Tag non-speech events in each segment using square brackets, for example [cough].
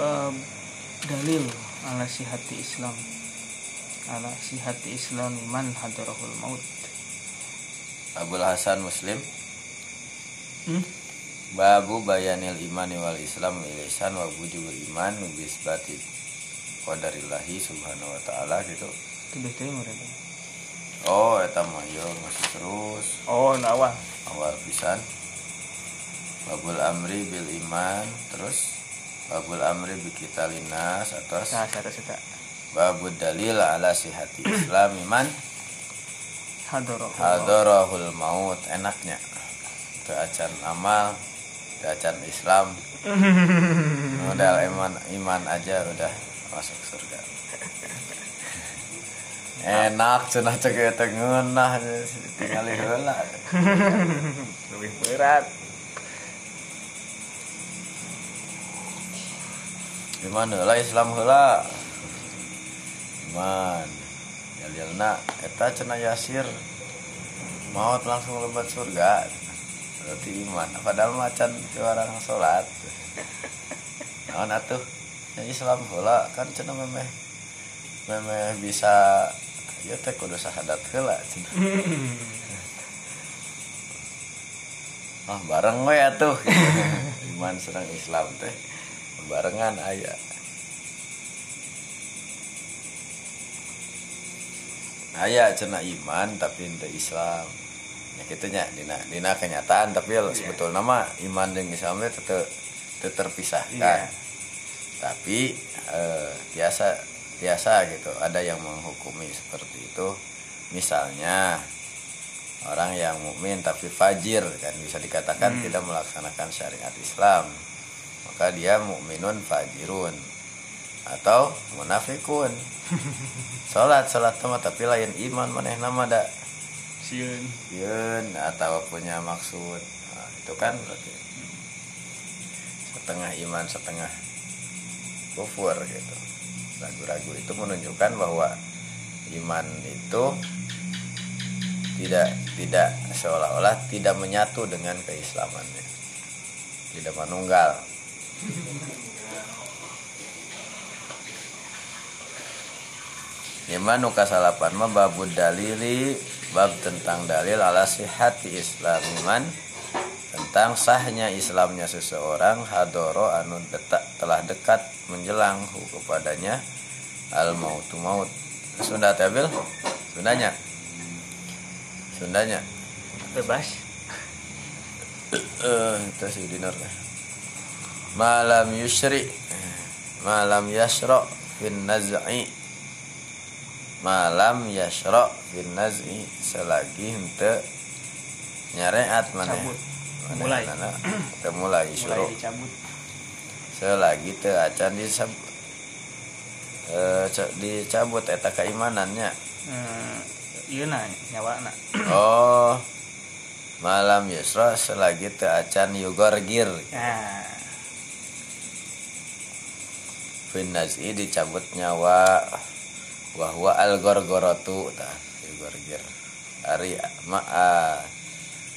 bab dalil ala sihati Islam. Ala sihati Islam man hadarahul maut. Abul Hasan Muslim. Hmm? Babu bayanil imani wal islam ilisan wa wujubul iman bisbati qadarillahi subhanahu wa ta'ala gitu. Itu bete mereka. Oh eta mah yo masih terus. Oh nawa. Awal pisan. Babul amri bil iman terus Babul amri bi kita linas atas nah saya Babul dalil ala sihati islam iman Hadorahul maut enaknya. Itu acan amal Itu acan Islam. [laughs] Modal iman, iman aja udah masuk surga. Enak cenah cek eta ngeunah tinggal heula. [laughs] lebih berat Iman heula Islam heula. Iman. Jalilna eta cenah yasir maut langsung lebat surga. Berarti iman. Padahal macan orang salat. Naon atuh? Ya Islam heula kan cenah memeh memeh bisa ya teh kudu sahadat heula cenah. [laughs] Ah bareng we atuh. Iman serang Islam teh barengan aya. Aya cenah iman tapi ente Islam. Ya kitunya dina dina kenyataan tapi sebetulnya mah iman jeung Islam teh teu teu terpisahkan. Iya. Tapi eh, biasa biasa gitu ada yang menghukumi seperti itu. Misalnya orang yang mukmin tapi fajir kan bisa dikatakan Hmm. tidak melaksanakan syariat Islam maka dia mukminun fajirun. Atau munafikun. [laughs] Salat salat mah tapi lain iman maneh nama da sieun Yeun, atau punya maksud. Nah, itu kan berarti setengah iman setengah kufur gitu. Ragu-ragu itu menunjukkan bahwa iman itu tidak tidak seolah-olah tidak menyatu dengan keislamannya. Tidak menunggal Iman nuka salapan mah babud dalili bab tentang dalil ala sihati Islam. Iman tentang sahnya Islamnya seseorang hadoro anu detak telah dekat menjelang kepadanya al mautu maut. Sunda tabil Sundanya? Sundanya? Bebas. Eh itu sih dinar teh. Malam yusri malam yasra fin naz'i. Malam yasra fin naz'i selagi henteu nyareat mana. Mulai. teu mulai mulai suruh. selagi teu acan disab eh, ca- dicabut eta keimanannya. Hmm, iya nah nyawa nak [clears throat] oh malam yusra selagi teu acan yugorgir. Nah fin naz'i dicabut nyawa. Wahwa al gorgorotu tah gorgir ari ma'a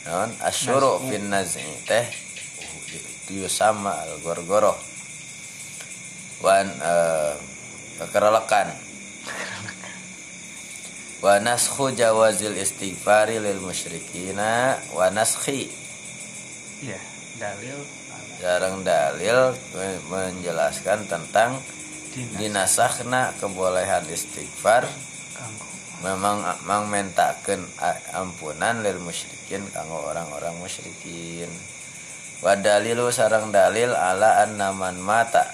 naon? Asyuru Naz'u. fin naz'i. Teh itu sama al gorgoro wan eh, kekerelekan. Wa naskhu jawazil istighfari lil musyrikina wa naskhi. Iya dalil jarang dalil menjelaskan tentang dinas dinasahna kebolehan istighfar. Memang mang mentakeun ampunan lil musyrikin kanggo orang-orang musyrikin. Wa dalilu sareng dalil ala annaman mata.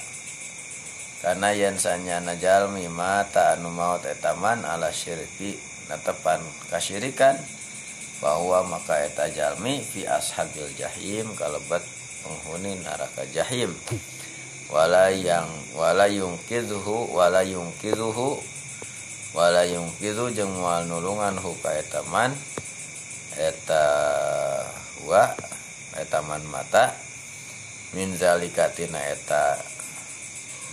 Karena yen sanyana jalmi mata anu maut etaman ala syirki natepan kasyirikan bahwa maka eta jalmi fi ashabil jahim kalebet penghuni neraka jahim. Wala yang wala yungkidhu wala yungkidhu wala yungkidhu jeung moal nulungan hu ka eta man eta wa eta man mata min zalika tina eta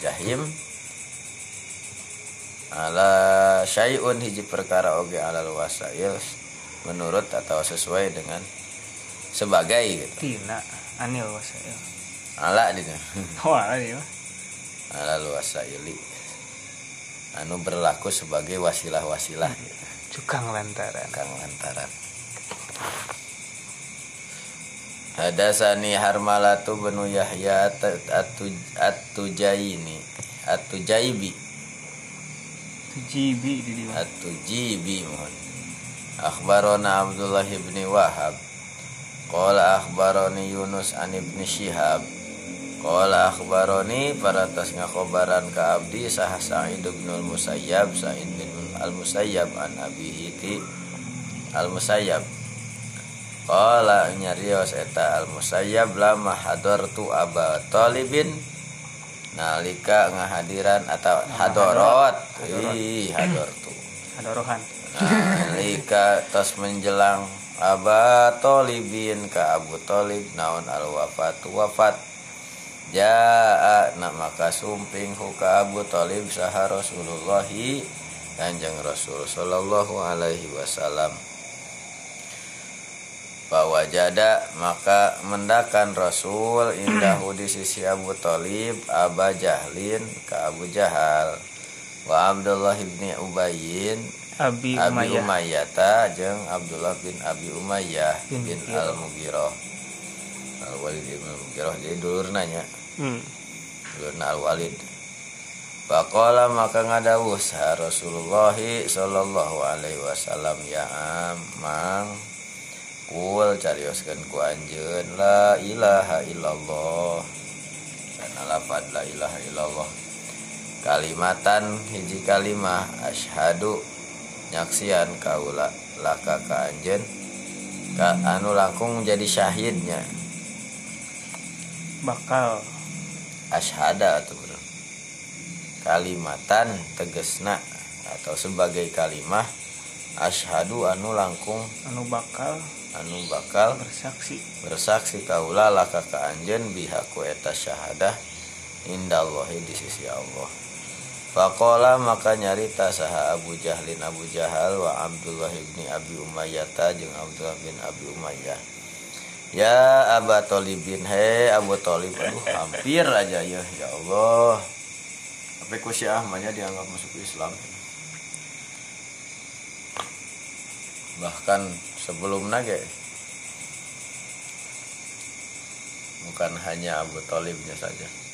jahim. Ala syai'un hiji perkara oge alal wasail menurut atau sesuai dengan sebagai gitu. Tina anil wasail ala dina wah dia mah lalu wasaili anu berlaku sebagai wasilah-wasilah. Cukang lantaran. Kang lantaran. Hadasani Harmalatu benu Yahya At-Tujaini At-Tujaibi tujibi di diwa. At-Tujibi mohon. Akhbarona Abdullah ibn Wahab Qala akhbaroni Yunus an ibn Shihab. Qala akhbaroni paratas ngakobaran ka abdi sah Sa'id bin al-Musayyab Sa'id bin al-Musayyab an Abi Hiti al-Musayyab. Qala nyarios eta al-Musayyab lama hadartu Aba Talibin. Nalika ngahadiran atau hadorot. Ih hadortu. Ada rohan nalika tos menjelang Aba Talibin ka Abu Talib naon al wafat. Jaa na maka sumping huka Abu Talib saha Rasulullahi Kanjeng Rasul sallallahu alaihi wasallam. Bahwa jada maka mendakan Rasul indahu di sisi Abu Talib Aba Jahlin ke Abu Jahal. Wa Abdullah ibni Ubayyin Abi Abi Umayyah. Umayyata jeung Abdullah bin Abi Umayyah Bin bin Mughirah. Al-Mughirah. Al-Walid bin Al-Mughirah jadi dulur nanya hmm. dulurna Al-Walid. Pakola maka ngadawuh sa Rasulullah sallallahu alaihi wasallam ya amang kul carioskeun ku anjeun la ilaha illallah. Dan alafad la ilaha illallah. Kalimatan hiji kalimah asyhadu nyaksian kaula laka ka anjeun ka anu langkung jadi syahidnya. Bakal. Asyhada atau bro kalimatan tegesna atau sebagai kalimah asyhadu anu langkung anu bakal. anu bakal bersaksi. bersaksi kaula laka ka anjeun bihaku eta syahadah indallahi di sisi Allah Faqala maka nyarita saha Abu Jahlin Abu Jahal wa Abdullah ibni Abi Umayyah jeung Abdullah bin Abi Umayyah. Ya Aba Talibin He Abu Talib Aduh hampir aja ya Ya Allah. Tapi ku Ahmadnya dianggap masuk Islam. Bahkan sebelum nage Bukan hanya Abu Talibnya saja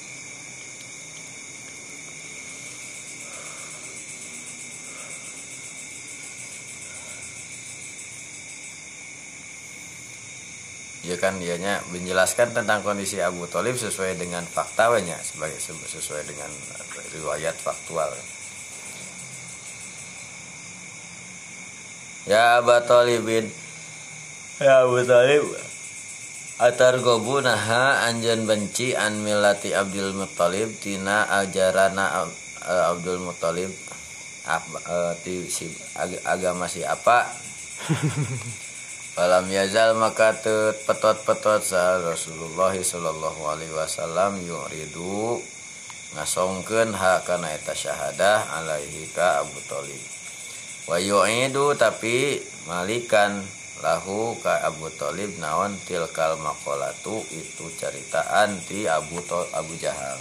Ya kan? Dianya menjelaskan tentang kondisi Abu Talib sesuai dengan faktanya sebagai sesuai dengan riwayat faktual. Ya Abu Talibin Ya Abu Talib. Atar gobu naha anjan benci an milati Abdul Muttalib tina ajarana eh, Abdul Muttalib. Apa eh, ti si ag- agama si apa [laughs] Falam yazal maka petot-petot sa Rasulullah sallallahu alaihi wasallam yuridu ngasongkeun hak kana eta syahadah alaihi ka Abu Thalib. Wa yu'idu tapi malikan lahu ka Abu Thalib naon tilkal maqalatu itu ceritaan ti Abu Tho- Abu Jahal.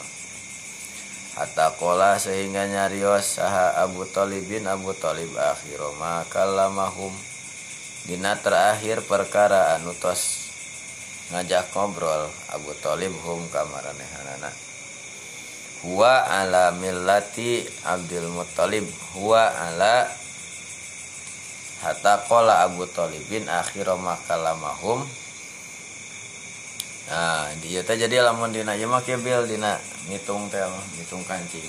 Hatta kola sehingga nyarios saha Abu Talibin Abu Talib akhiro makallamahum Dina terakhir perkara anu tos ngajak ngobrol Abu Talib hum kamaranehana Huwa ala millati Abdul Muttalib Huwa ala Hatta kola Abu Talibin akhiro makalamahum Nah, dia teh jadi lamun dina ieu mah bil dina ngitung teh ngitung kancing.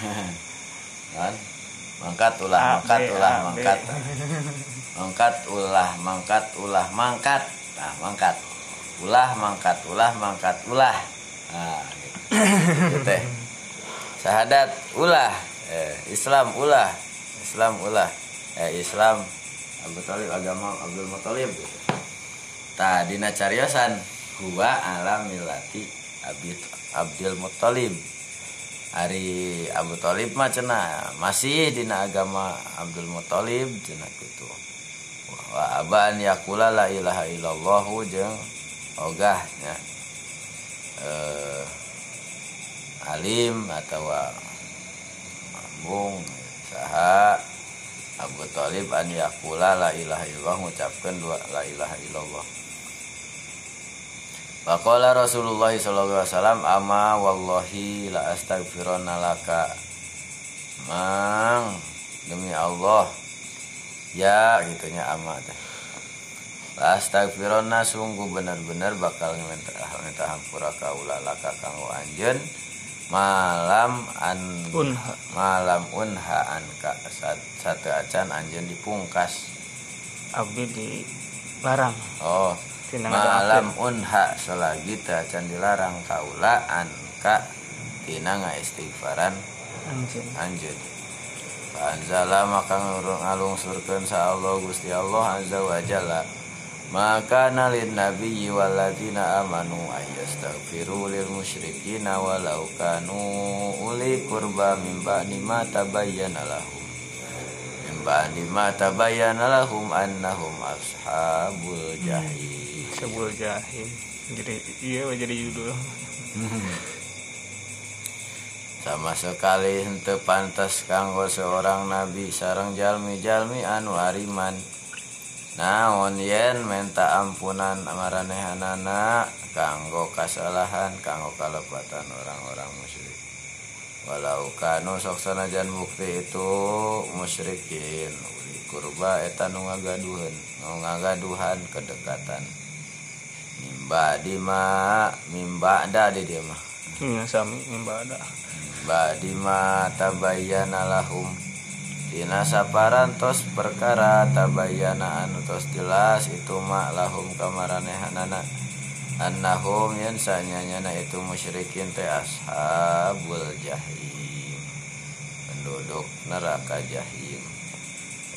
[laughs] kan? Mangkat ulah, A, mangkat ulah, A, B. mangkat. Mangkat ulah, mangkat ulah, mangkat. Nah, mangkat. Ulah, mangkat, ulah, mangkat, ulah. Nah, gitu. [coughs] Gitu teh. Syahadat ulah, eh, Islam ulah, Islam ulah. Eh, Islam Abu Talib agama Abdul Muthalib gitu. Tah dina cariosan huwa ala milati Abid Abdul Muthalib. Ari Abu Talib mah cenah masih dina agama Abdul Muthalib cenah kitu. Wa aban yakula la ilaha illallah jeung ogah nya. Eh alim atau ambung saha Abu Talib an yakula la ilaha illallah mengucapkan dua la ilaha illallah Faqala Rasulullah sallallahu alaihi wasallam ama wallahi la astaghfironna laka. Mang demi Allah. Ya gitunya ama teh. La astaghfironna sungguh benar-benar bakal minta hampura kaula laka kanggo anjeun. Malam an unha. malam unha anka satu acan anjeun dipungkas. Abdi di larang oh malam unha selagi teu acan dilarang kaula anka tina istighfaran anjeun. Anjeun. Anzala maka ngalungsurkeun sa Allah Gusti Allah azza wa jalla. Maka nalin nabi waladina amanu ayastaghfiru lil musyrikina walau kanu uli kurba min ba'di ma tabayyana lahum. Min ba'di ma tabayyana lahum annahum ashabul jahim sebul jahim jadi iya jadi judul? Sama sekali hente pantas kanggo seorang nabi sarang jalmi-jalmi anu ariman. Naon yen minta ampunan maranehanana kanggo kesalahan kanggo kalepatan orang-orang musyrik. Walau kanu sok sanajan bukti itu musyrikin kurba eta nu ngagaduhan ngagaduhan kedekatan mimba di ma mimba da di dia mah. Iya sami mimba ada. Badi ma tabayyana lahum. Dina saparantos perkara tabayyana anu tos jelas itu ma lahum kamaranehanana annahum yen sanyanyana itu musyrikin teh ashabul jahim. Penduduk neraka jahim.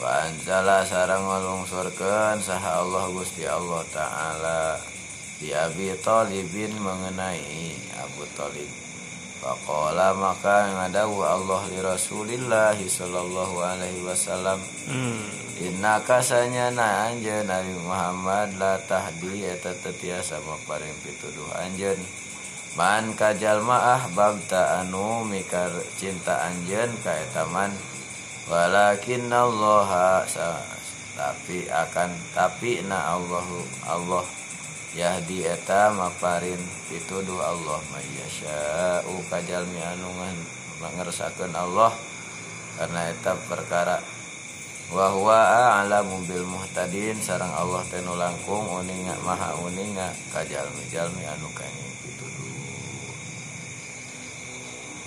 Wa anzala sarang ngalungsurkeun saha Allah Gusti Allah taala di Abi Talibin mengenai Abu Talib. Faqala maka ngadawu Allah li Rasulillah sallallahu alaihi wasallam. Hmm. Inna kasanya na anjen Nabi Muhammad la tahdi eta tetiasa maparing pituduh anjen Man kajal ma'ah babta anu mikar cinta anjen ka eta man. Walakin Allah tapi akan tapi na Allahu Allah Yahdi eta maparin pituduh Allah mayyasha'u kajalmi anu ngeresakeun Allah karena eta perkara. Wa huwa a'lamu bil muhtadin sareng Allah nu langkung uninga maha uninga kajalmi-jalmi anu kenging pituduh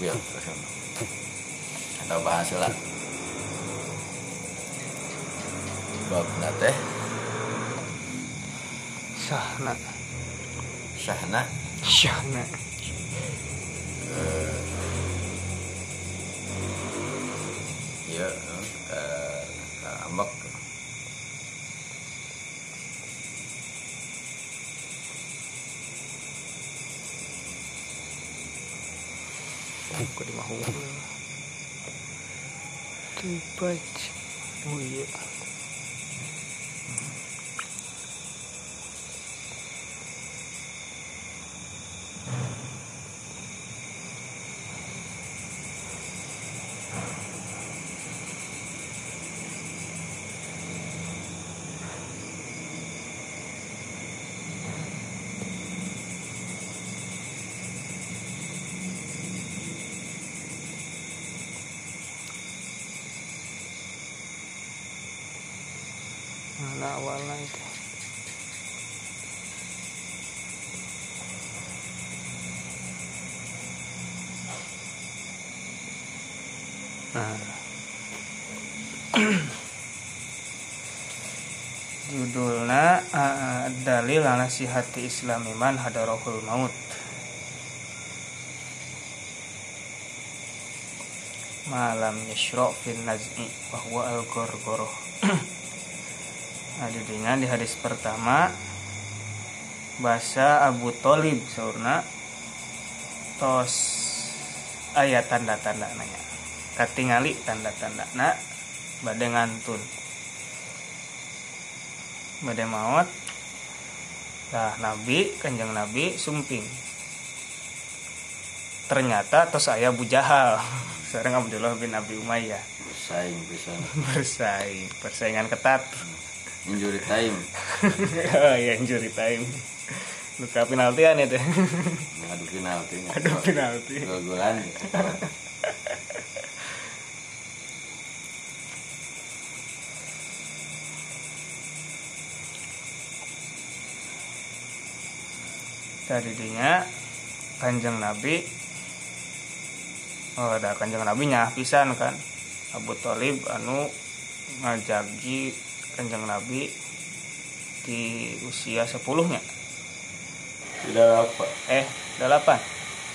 ya terus atau bahas lah. Bab teh sahna syahna? Syahna. Ya ke ke ambak. Kok di mahu Tupac oh iya mana awalnya itu nah judulnya uh, dalil ala sihati islam iman hadarohul maut. Malam yashro fin naz'i bahwa al gorgoroh [clears throat] Adidinya di hadis pertama bahasa Abu Tholib saurna. Tos ayat tanda-tanda nanya katingali tanda-tanda na bade ngantun. Bade maut nah nabi kanjeng nabi sumping. Ternyata tos saya Abu Jahal. [laughs] Sekarang Abdullah bin Abi Umayyah. Bersaing bisa bersaing. Persaingan ketat. Injury time. [laughs] Oh iya injury time. Luka penaltian itu. Ngadu penalti. Aduh penalti. Gol-golan [laughs] tadinya kanjeng Nabi oh ada kanjeng Nabi nyah pisan kan. Abu Talib anu ngajagi kanjeng Nabi di usia sepuluhnya. Tidak apa? Eh delapan.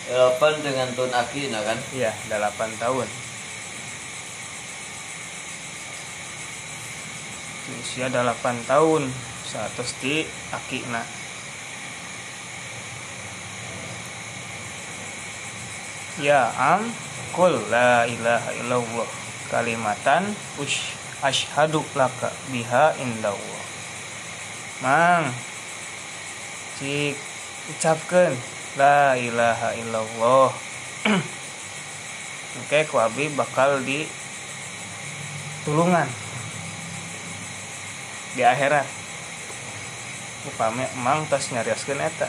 Delapan dengan tun aki nah kan? Iya delapan tahun. Di usia delapan tahun saat di akina Ya am Kul la ilaha illallah. Kalimatan Ush Ashadu laka biha indallah. Mang Cik Ucapkan La ilaha illallah. [clears throat] Oke ku abi bakal di Tulungan. Di akhirat. Upami emang tos nyariaskan eta.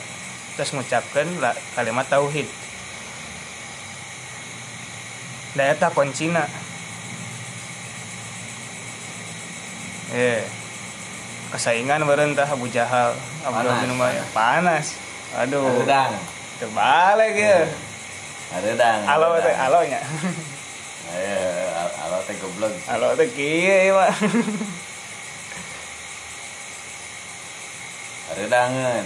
Terus mengucapkan kalimat tauhid daya tak kuncina eh kesaingan merentah Abu Jahal. Abdullah bin Umayyah panas. Aduh. Redang terbalik ya. Redang alo teh alo nya ayo alo teh goblok. Alo teh kieu mah redangan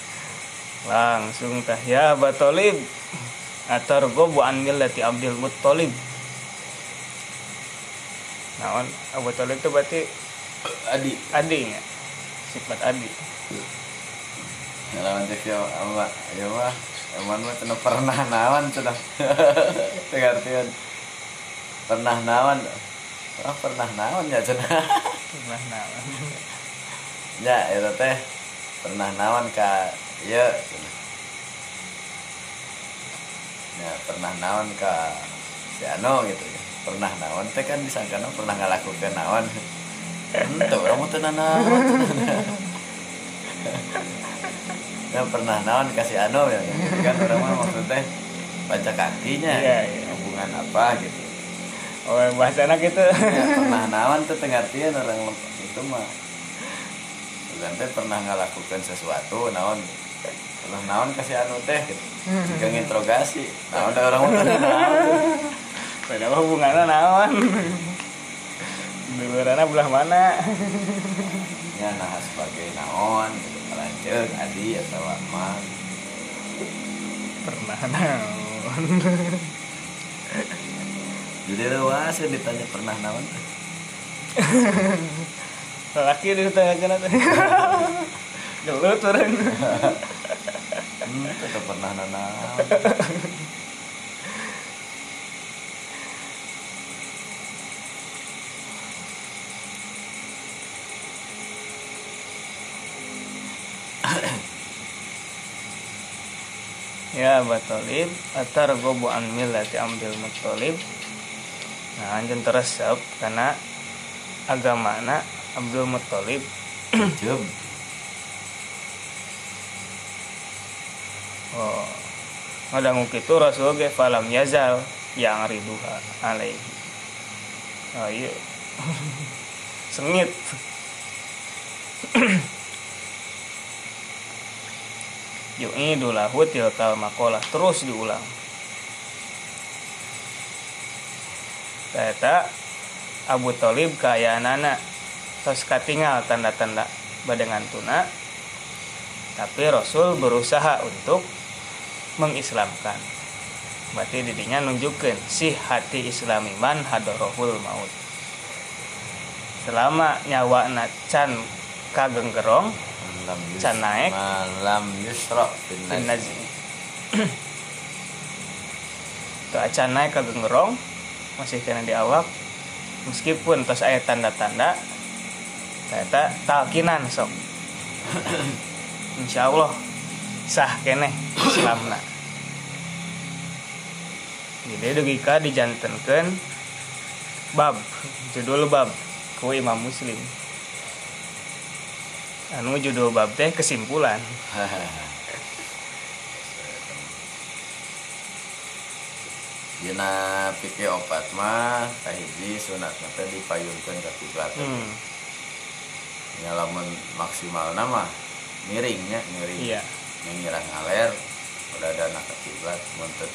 [laughs] langsung tah ya batolib atarghabu an millati Abdul Muttalib. Naon? Abu Talib itu berarti adi. Adiknya sifat adik ngelawan teh ya ama ya mah Eman mah cenah pernah nawan cenah Tengartian Pernah nawan Oh pernah nawan ya cenah pernah naon. Ya itu teh Pernah nawan ka Ya cenah ya pernah naon ke si Ano gitu ya. Pernah naon teh kan disangka pernah ngelakukan naon. Orang mau tenan naon ya pernah naon kasih Ano ya gitu kan orang mah maksudnya baca kakinya Iya, iya. hubungan apa gitu. Oh bahasa anak itu. Ya, pernah [laughs] naon tuh pengertian orang itu mah. Bukan teh pernah ngelakukan sesuatu naon pernah naon kasih anu teh gitu. Jika nginterogasi naon ada orang mau naon. Padahal hubungannya naon. Dulurannya belah mana? Ya nah sebagai naon gitu. Lanjut adi atau apa pernah naon? Jadi luas ya ditanya pernah naon? Laki di tengah kena teh gelut turun hmm, tetap pernah naon ya batolib atar gobu an millati ambil mutolib nah anjun teresep karena agamana Abdul Muttalib. Oh. Ngadangu kitu Rasul ge falam yazal yang riduha alaihi. Oh iya. [laughs] Sengit. [clears throat] Yuk ini dulahu tilkal makolah terus diulang. Kata Abu nana terus katingal tanda-tanda badengan tuna. Tapi Rasul berusaha untuk mengislamkan. Berarti didinya nunjukkan si hati islami man hadorohul maut. Selama nyawa na can kagenggerong Can naik. malam najmi. najmi tuh acan naik kagenggerong masih kena di awak meskipun terus ayat tanda-tanda ternyata talkinan sok. [coughs] Insya Allah sah kene Islamna jadi dugika dijantenkan bab judul bab ku imam muslim. Anu judul bab teh kesimpulan. [laughs] Dina pikir opat mah kahiji sunat nanti dipayunkan ke kiblat. Hmm. ya lamun maksimal nama miringnya miring. Iya. Menyerang ngaler udah ada anak ke kiblat mun teu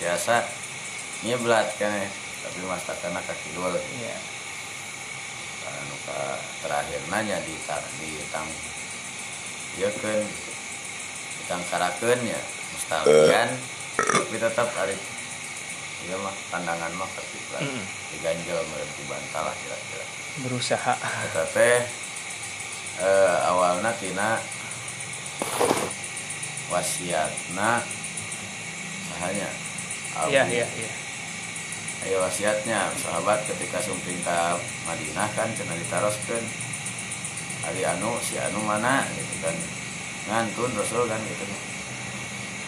tiasa nyiblat kan tapi mas takana ka kidul iya. Anu ka terakhir nanya di tar di tang ya kan? Di tangkarakeun ya mustalkian tapi tetap hari iya mah pandangan mah ke kiblat Mm. diganjel meureun ku bantal lah kira-kira. Berusaha. Eta teh eh, awalna tina wasiatna sahanya Abu. iya iya iya Ayo wasiatnya sahabat ketika sumping ke Madinah kan cenah ditaroskeun. Hari anu si anu mana gitu kan. Ngantun Rasul kan gitu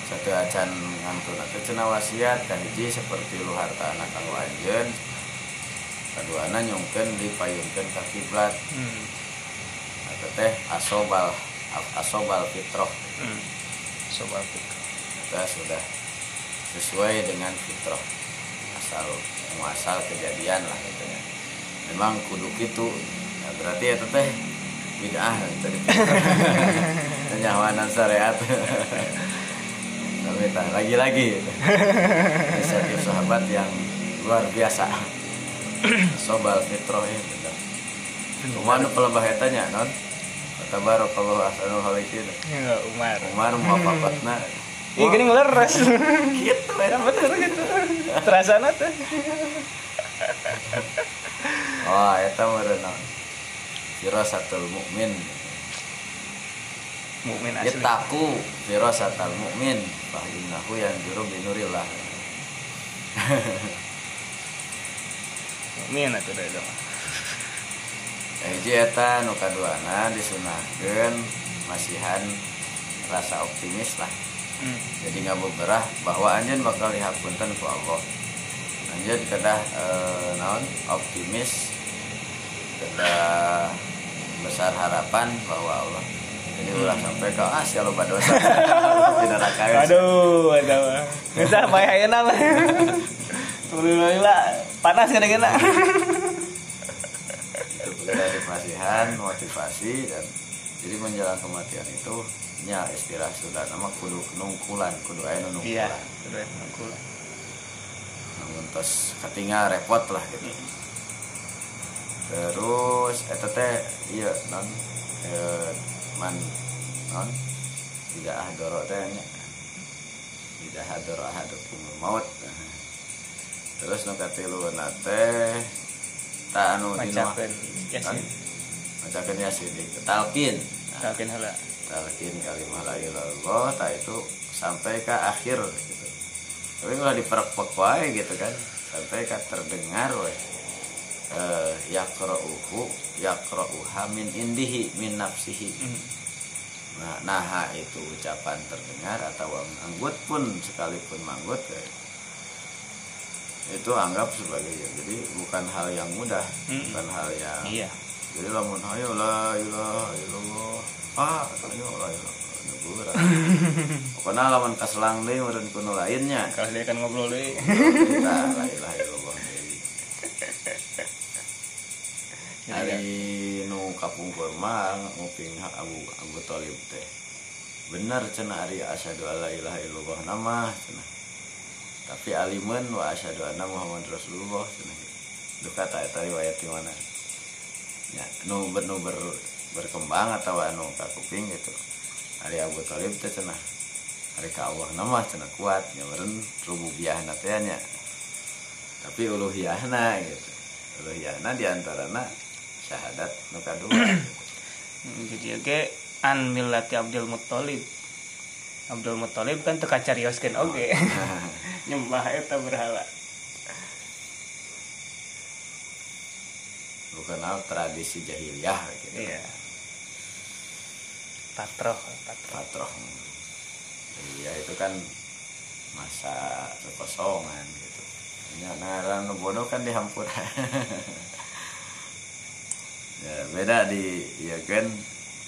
satu acan ngantun atau cenah wasiat kan hiji seperti lu harta anak kanggo anjeun kaduana nyungkeun dipayunkeun ka kiblat. Hmm. eta teh asobal asobal fitrah. Hmm. sobat fikr kita sudah sesuai dengan fitrah asal muasal kejadian lah gitu ya. Memang kudu gitu. Nah, berarti itu teh bid'ah gitu. [laughs] Penyawanan syariat. Tapi lagi-lagi. Inisiatif sahabat yang luar biasa. Sobal fitrah ya gitu. Cuma nu pelebah etanya non? Kata ahsanul khaliqin. Ya Umar. Umar muwafaqatna Iya gini ngeleres [laughs] gitu ya bener gitu. Terasa tuh oh eta meureuh firasatul mukmin mukmin asli. Itaku firasatul mukmin fa innahu yanzuru binurillah. Mukmin atuh da eta mah hiji eta nu kaduana disunahkeun masihan rasa optimis lah hmm. jadi nggak berah bahwa anjen bakal dihapunten ku Allah. Anjen kedah eh, naon? Optimis kedah besar harapan bahwa Allah. Jadi ulah sampai ke ah sia loba dosa. [laughs] Di neraka geus. aduh mah ah bae ayeuna mah Alhamdulillah panas kadang-kadang itu dari masihan motivasi dan jadi menjelang kematian itu nya istilah sudah. Nama kudu nungkulan kudu aya nu iya nungkulan sudah nungkul namun tos ketinggal repot lah gitu. Terus eta teh iya non. Eh, man non. Tidak hadoro teh nya. Tidak hadoro ahadukum maut. Terus nu katilu teh tak anu dina macakeun yasin. Macakeun yasin Nah, talkin. Heula talqin kalimah la ilaha illallah tak itu sampai ke akhir gitu. Tapi kalau diperpek wae gitu kan sampai ke terdengar wae. Eh yaqra'uhu yaqra'uha min indihi min nafsihi. Hmm. nah naha itu ucapan terdengar atau anggut pun sekalipun manggut ya, itu anggap sebagai ya, jadi bukan hal yang mudah Mm. bukan hal yang iya jadi lamun ayo la ilaha illallah ah ayo la ilaha illallah pokoknya lamun kaselang deui meureun kuno lainnya kalau dia kan ngobrol deui kita la ilaha illallah deui hari nu kapungkur mah nguping hak Abu Abu Thalib teh benar cenah ari asyhadu alla ilaha illallah nama cenah tapi aliman wa asyhadu anna Muhammad Rasulullah cenah duka tak eta riwayat di mana ya nu ber, nu ber, berkembang atau anu kakuping gitu. Hari Abu Talib teh cenah hari ka Allah nama cenah kuat nyameureun rububiyah teh nya. Tapi uluhiyahna gitu. Uluhiyahna diantarana syahadat nu kadua. Jadi oke an millati Abdul Muttalib. Abdul Muttalib kan teka carioskeun oge. [laughs] Nyembah eta berhala bukan hal tradisi jahiliyah gitu. Iya. Patroh patroh. Patroh. Ya itu kan masa kekosongan gitu. Ya ngaran bodoh kan dihampur. [laughs] Ya beda di ya kan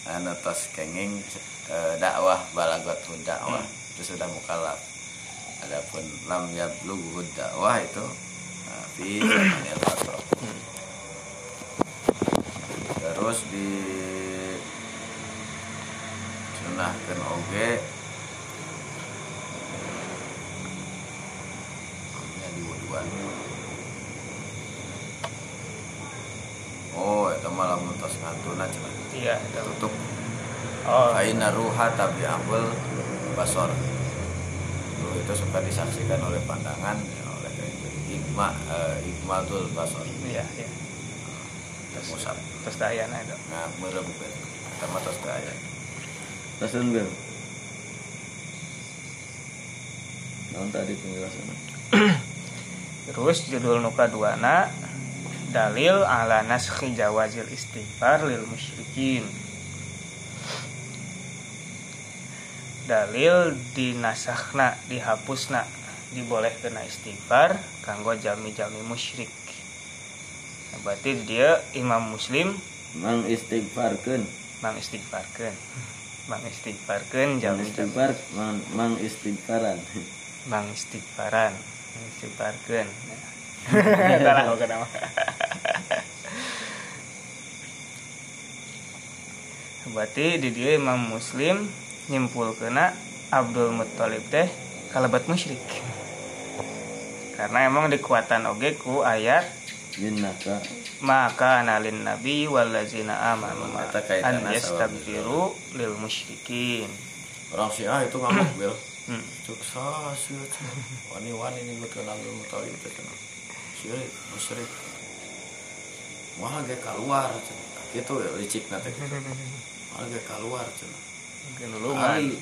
anu tos kenging eh, dakwah balagot hud dakwah itu sudah mukalaf. Adapun lam yablughu dakwah itu nah, fi zamanil fatrah terus di sunahkan oge. Nya di wuduan oh itu malah mentos ngantuna cenah. Iya. Itu. tutup. Oh. Aina ruha tabi ambel basor. Ruh itu suka disaksikan oleh pandangan ya, oleh ikma eh, ikmatul basor. Iya iya. Musab terus dayana itu nah merem sama tos daya. Tos tadi [clears throat] terus judul nuka duana dalil ala naskhi jawazil istighfar lil musyrikin. Dalil dinasahna dihapusna diboleh kena istighfar kanggo jami-jami musyrik berarti dia imam muslim. Mang istighfarkeun, mang istighfarkeun. Mang istighfarkeun mang jami-jami istighfar, mang, mang istighfaran. mang istighfaran mang istighfarkeun. Salah nama. Berarti di dia imam muslim nyimpul kena Abdul Muttalib teh kalabat musyrik. Karena emang dikuatan oge ku ayat Minnaka maka analin nabi walazina amanu an yastaghfiru lil musyrikin orang Syiah itu ngamuk bil. hmm. Sukses ya. Wani-wani gue kenal dulu tahu itu kenal. Syirik, musyrik. Wah ge keluar. Gitu ya licik nanti. Wah ge keluar cenah. mungkin mah Ali.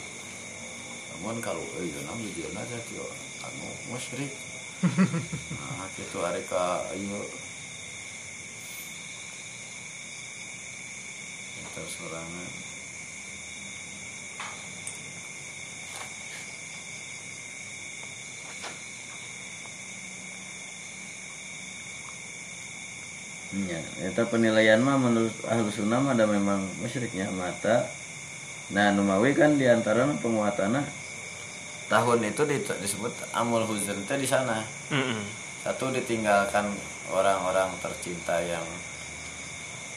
Namun kalau euy geuna video aja tio anu musyrik. Nah, gitu ari ka ieu Itu sorangan. Ya, itu penilaian mah menurut ahlu sunnah ada memang musyriknya mata. Nah, Numawi kan di antara penguatannya tahun itu di- disebut amul huzn itu di sana. Mm-mm. Satu ditinggalkan orang-orang tercinta yang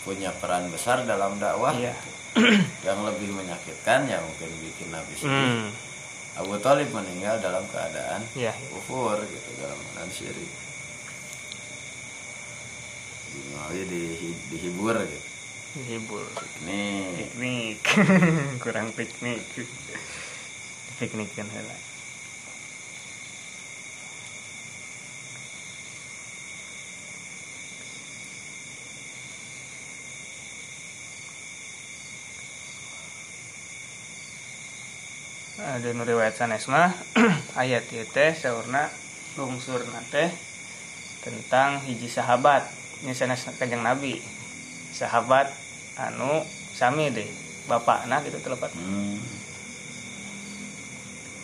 punya peran besar dalam dakwah. iya [clears throat] Yang lebih menyakitkan ya mungkin bikin Nabi sedih. Hmm. Abu Talib meninggal dalam keadaan iya kufur gitu dalam keadaan syirik. Numawi di- dihibur gitu. hibur Nih, piknik [laughs] kurang piknik heula ada nu riwayat sanes mah [clears throat] ayat ieu teh saurna lungsurna teh tentang hiji sahabat. Ini sanes kanjeng nabi. Sahabat anu sami deh bapakna gitu telepat hmm,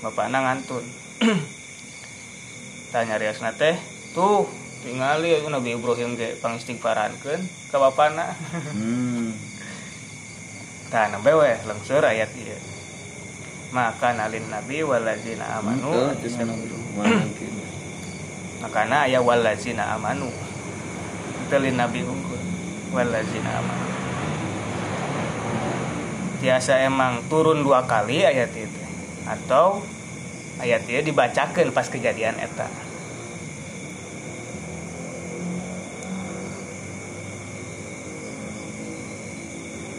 bapakna ngantun. [clears throat] Tanya riasna teh tuh tingali anu Nabi Ibrahim ge pangistighfarankeun ka bapakna hmm, [laughs] tah na bewe lengseur ayat ieu. Maka nalin nabi walazina amanu. Itu cuman mungkin. [clears throat] makana aya walazina amanu. Itu lin nabi unggul walazina amanu. Biasa emang turun dua kali ayat itu atau ayat itu dibacakan pas kejadian eta.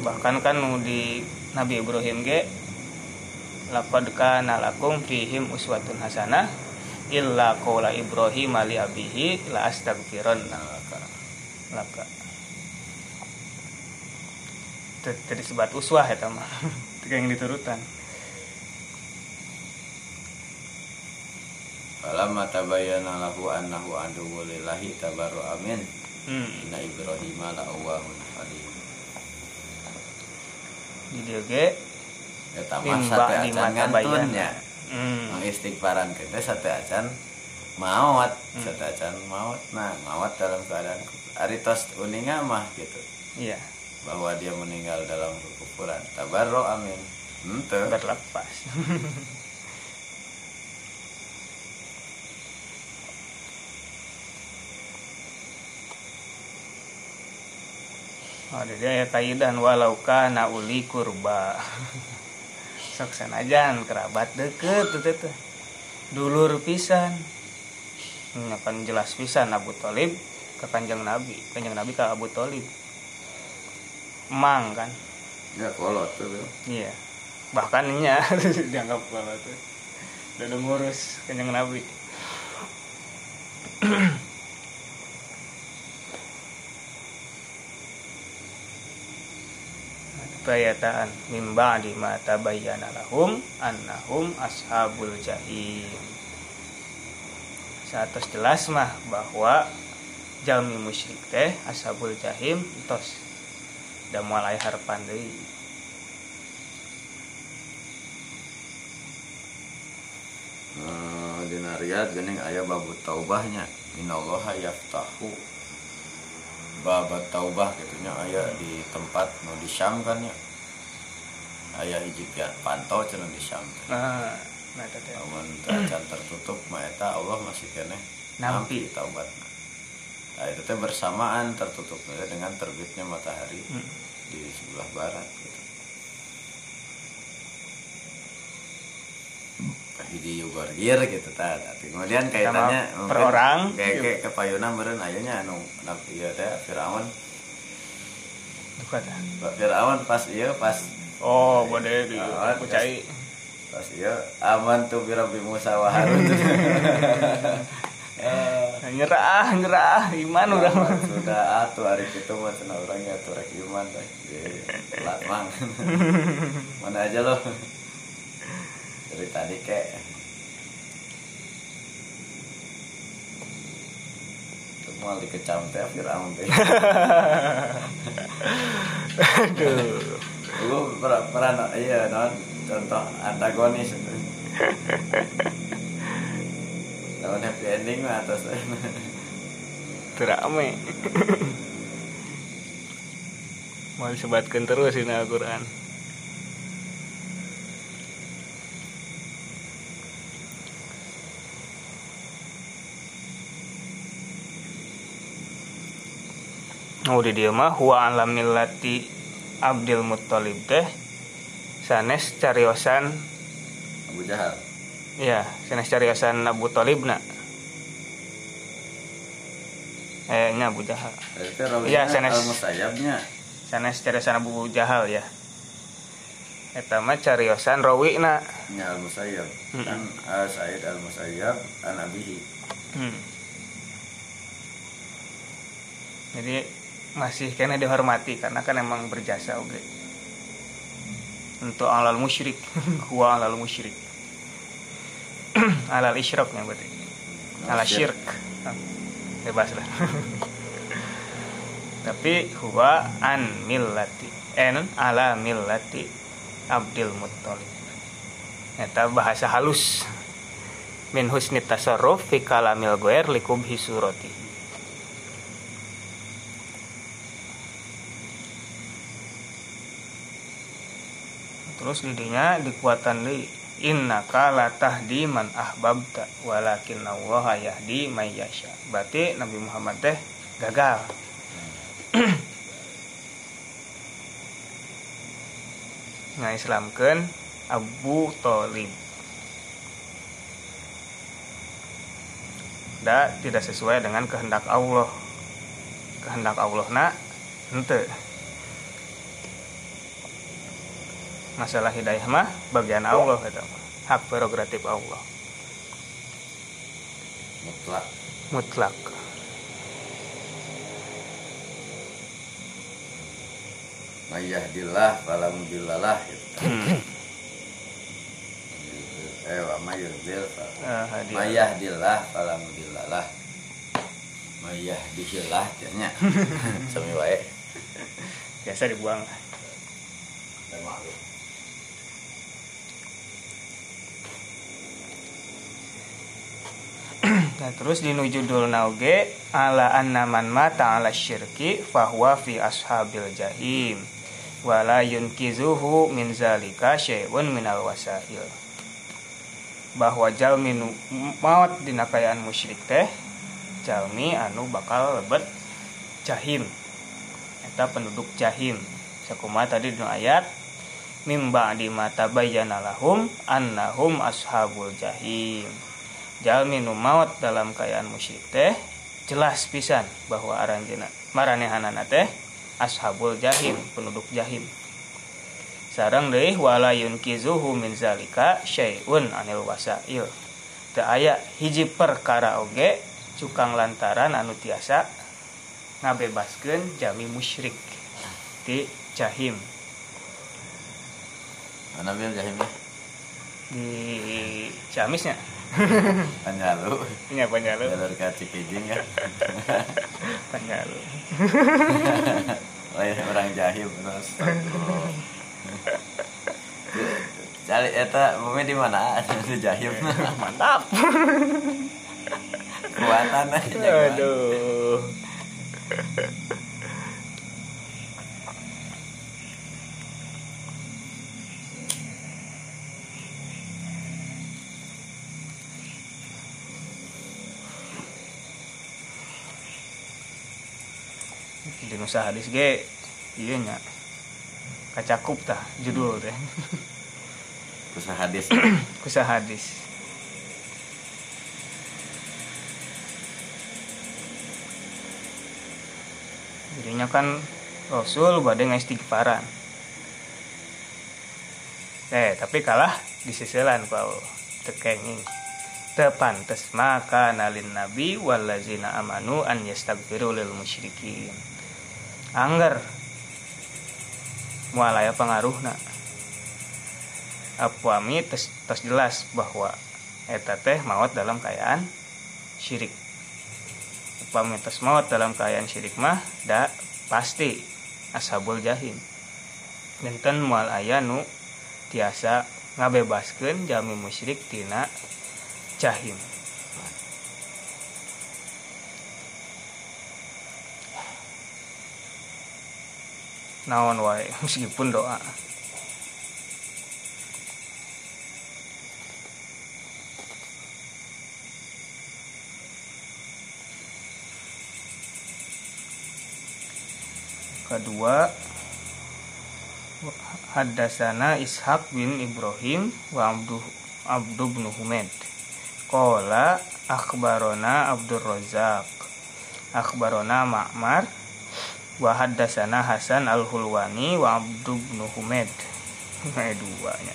Bahkan kan di Nabi Ibrahim ge laqad kana lakum fihim uswatun hasanah illa qaula Ibrahim li abihi la astaghfiranna laka. Teu- teu disebat uswah eta mah. [laughs] Yang diturutan Falamma tabayyana lahu annahu aduwwu lillahi tabarru amin. hmm. Inna Ibrahim la awwahun halim. di dieu ge. Eta mah mimba sate acan ngantunnya. hmm. Mengistighfaran kita sate acan maut setacan maut nah maut dalam keadaan aritos uninga mah gitu. Iya. Bahwa dia meninggal dalam kekufuran. Tabarro amin. Ente. Berlepas [laughs] Oh, dia ya kaidan walau kana uli kurba. Sok sanajan kerabat deket tuh tuh. Dulur pisan. Nya kan jelas pisan Abu Thalib ke Kanjeng Nabi, Kanjeng Nabi ke Abu Thalib. Mang kan. ya kolot tuh. Iya. Bahkan nya [laughs] dianggap kalau tuh. Udah ngurus Kanjeng Nabi. [clears throat] bayataan min ba'di ma tabayyana lahum annahum ashabul jahim. Saat jelas mah bahwa jalmi musyrik teh ashabul jahim tos da mulai harapan deui. Eh, dina riyad geuning aya babu taubahnya minallaha yaftahu babat taubah gitunya aya di tempat nu di Syam kan ya aya hiji pantau cenah di Syam teh. Nah, nah teh. lamun teu acan tertutup mah eta Allah masih keneh Nampi. nampi taubatna nah itu teh bersamaan tertutupnya dengan terbitnya matahari Hmm. di sebelah barat gitu. Hiji yugorgir gitu ta tapi kemudian kaitannya Sama per orang. kayak kayak kepayunan meureun ayahnya anu anu ieu teh Firaun Duka tah. Firaun pas ieu pas Oh, bode di Ah, kucai. pas ieu aman tuh birabi Musa wa Harun [laughs] Eh, Nyerah, nyerah, iman mah. sudah atuh hari itu mah cenah urang ya atuh rek iman teh Ye, telat mang [laughs] mana aja lo dari tadi kek semua dikecam teh Firaun teh Aduh. lu pernah pernah iya non contoh antagonis itu Lawan happy ending mah atas Terame. Mau disebatkan terus ini Al-Quran. Oh di dia mah huwa ala millati Abdul Muttalib teh sanes cariosan Abu Jahal. Ya sanes cariosan Abu Talib na. Eh nya Abu Jahal. Iya, sanes. al musayyabnya. sanes cariosan Abu Jahal ya. Eta mah cariosan rawi na. Nya al musayyab. Mm-mm. kan al Said al musayyab an abihi Hmm. Jadi masih kena dihormati karena kan emang berjasa oke. Untuk alal musyrik, [laughs] huwa alal musyrik. [clears throat] alal isyrok yang berarti. Ala syirk. Ah, Bebas lah. [laughs] Tapi huwa an millati en ala millati Abdul Muttalib. Eta bahasa halus min husni tasarruf fi kalamil goer likubhi surati terus didinya dikuatan di innaka la tahdi man ahbabta walakin Allah yahdi may yasha. Berarti Nabi Muhammad teh gagal. [clears throat] Ngaislamkeun Abu Thalib da tidak sesuai dengan kehendak Allah. Kehendak Allah nak ente masalah hidayah mah bagian Allah kata hak prerogatif Allah. Mutlak. Mutlak. Mayahdillah fala mudhillalah gitu. Hmm. eh wa mayyudil Eh, hadiah. mayahdillah fala mudhillalah mayahdihillah nya [laughs] sami wae. Biasa dibuang Nah terus dinu judul nauge ala annaman mata ala syirki fahuwa fi ashabil jahim. Wala yunkizuhu min zalika syai'un minal wasail. Bahwa jalmi nu maut dina kayaan musyrik teh jalmi anu bakal lebet jahim. Eta penduduk jahim. Sakuma tadi dina ayat mimba di mata bayyana lahum annahum ashabul jahim jalmi nu maut dalam kayaan musyrik teh jelas pisan bahwa aranjeuna maranehanana teh ashabul jahim penduduk jahim. Sarang deui wala yunkizuhu min zalika syai'un anil wasail. Teu aya hiji perkara oge cukang lantaran anu tiasa ngabebaskeun jami musyrik di jahim. Mana bil jahimnya di Ciamisnya [laughs] Panjalu. Punya Panjalu. Jalur ke Cikijing ya. [laughs] Panjalu. Lain [laughs] orang jahim terus cari eta bumi di mana? Di jahim. Mantap. Kuatan aja aduh nusa hadis ge iya nya kacakup tah judul teh. Kusah hadis. [clears throat] Kusa hadis. Jadinya kan Rasul badai istighfaran eh tapi kalah di sisilan kau tekenging. Tepantes maka nalin nabi walazina amanu an yastaghfiru lil musyrikin angger. Mualaya pengaruhna. Apuami tes, tes jelas bahwa eta teh maut dalam keadaan syirik. Apuami tes maut dalam keadaan syirik mah da pasti ashabul jahim. Benten mual aya tiasa ngabebaskeun jami musyrik tina jahim naon wae? [laughs] Meskipun doa. Kedua Haddasana Ishaq bin Ibrahim wa Abdu Abdu bin Humaid. Qala akhbarona Abdur Razak akhbarona Ma'mar wa haddasana Hasan Al-Hulwani wa Abdu bin Humaid. Nah, duanya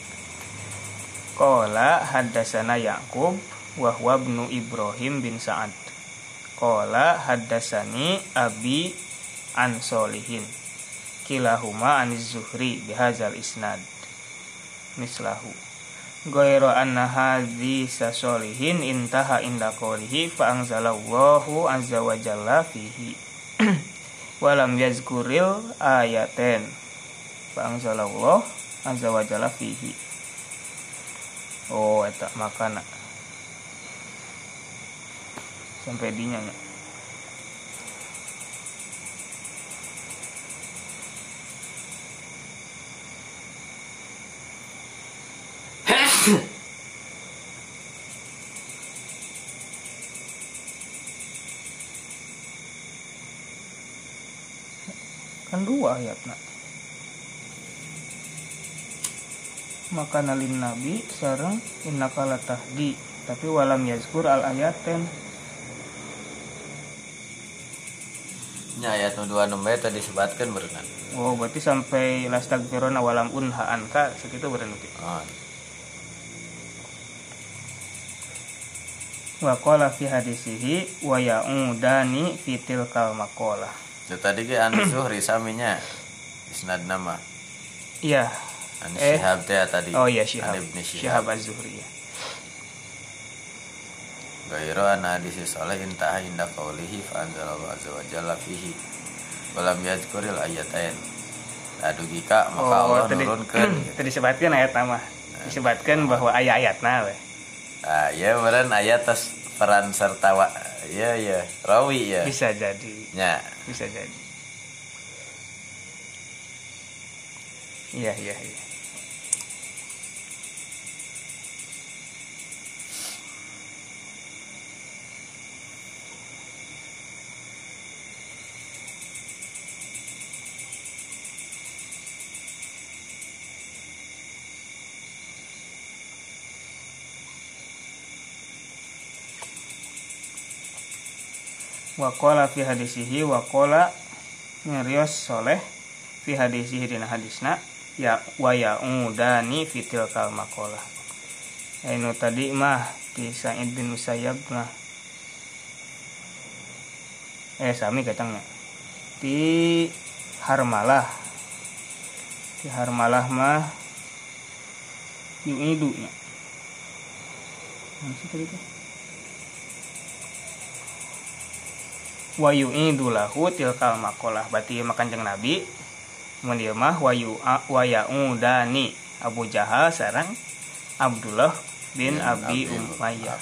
Qala haddasana Yaqub wa huwa ibnu Ibrahim bin Sa'ad. Qala haddasani Abi an solihin kilahuma aniz zuhri bihazal isnad. Mislahu. Goyro anna hadhi sasolihin intaha inda qawlihi fa anzalallahu azza wa jalla fihi [clears throat] walam yazkuril ayaten. Fa anzalallahu azza wa fihi. Oh eta makana. Sampai dinya nya. [coughs] kan dua ayatna maka nalin nabi sarang innaka latahdi. Tapi walam yazkur al ayaten nya ayat nu dua nomor tadi disebutkan berenang oh berarti sampai lastagfirona walam unha anka segitu berarti oh, wa qala fi hadisihi wa ya'udani fi tilkal itu tadi ke anu [clears throat] zuhri saminya. Isnad nama. Iya. Anu Eh. Syihab teh tadi. Oh iya syihab. An Ibni syihab. Syihab az-zuhri ya. Gairo ana hadisi soleh intaha inda qawlihi fa anzalallahu azza wa jalla fihi. Walam yadhkuril ayatain adugi ka maka oh Allah tadi nurunkeun [clears throat] tadi disebutkan ayat nama. Disebutkan bahwa ayat-ayatna we. Ah ya ayat tos peran serta wa ya ya. Rawi ya. Bisa jadi. Nya bisa jadi. Iya iya iya Wakola fi hadisihi wakola nyarios soleh fi hadisihi dina hadisna ya wa yaudani fitil kal makola Ainu tadi mah di Sa'id bin Musayyab mah. Eh sami katangnya di Harmalah. Di Harmalah mah yu'idu nya Masih tadi tuh wa yu'idu lahu tilkal maqalah berarti ieu makan jeung nabi. Mun dieu mah wa yu wa yaudani. Abu Jahal sareng Abdullah bin Abi Umayyah.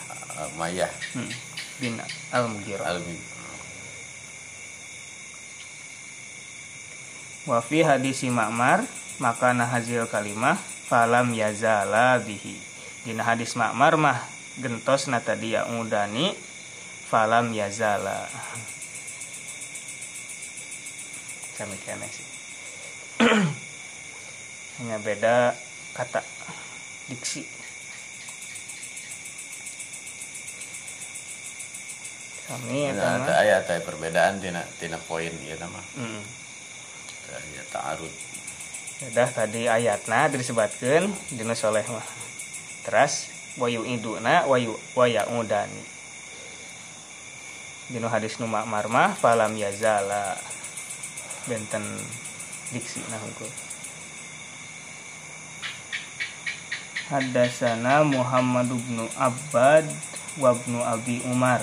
Umayyah. Hmm, bin Al-Mughirah. Almi wa fi hadisi Ma'mar maka hazil kalimah falam yazala bihi. Dina hadis Ma'mar mah gentos na tadi yaudani falam yazala sami kene sih. [clears throat] Hanya beda kata diksi. Kami ya ada ayat ada perbedaan tina tina poin ieu nama. Hmm. ya ta'arud. Udah tadi ayatna disebutkan dina soleh mah terus wayu iduna wayu waya udani dina hadis nu makmar mah falam yazala benten diksi nah hukum Hadasana Muhammad bin Abbad wa ibnu Abi Umar.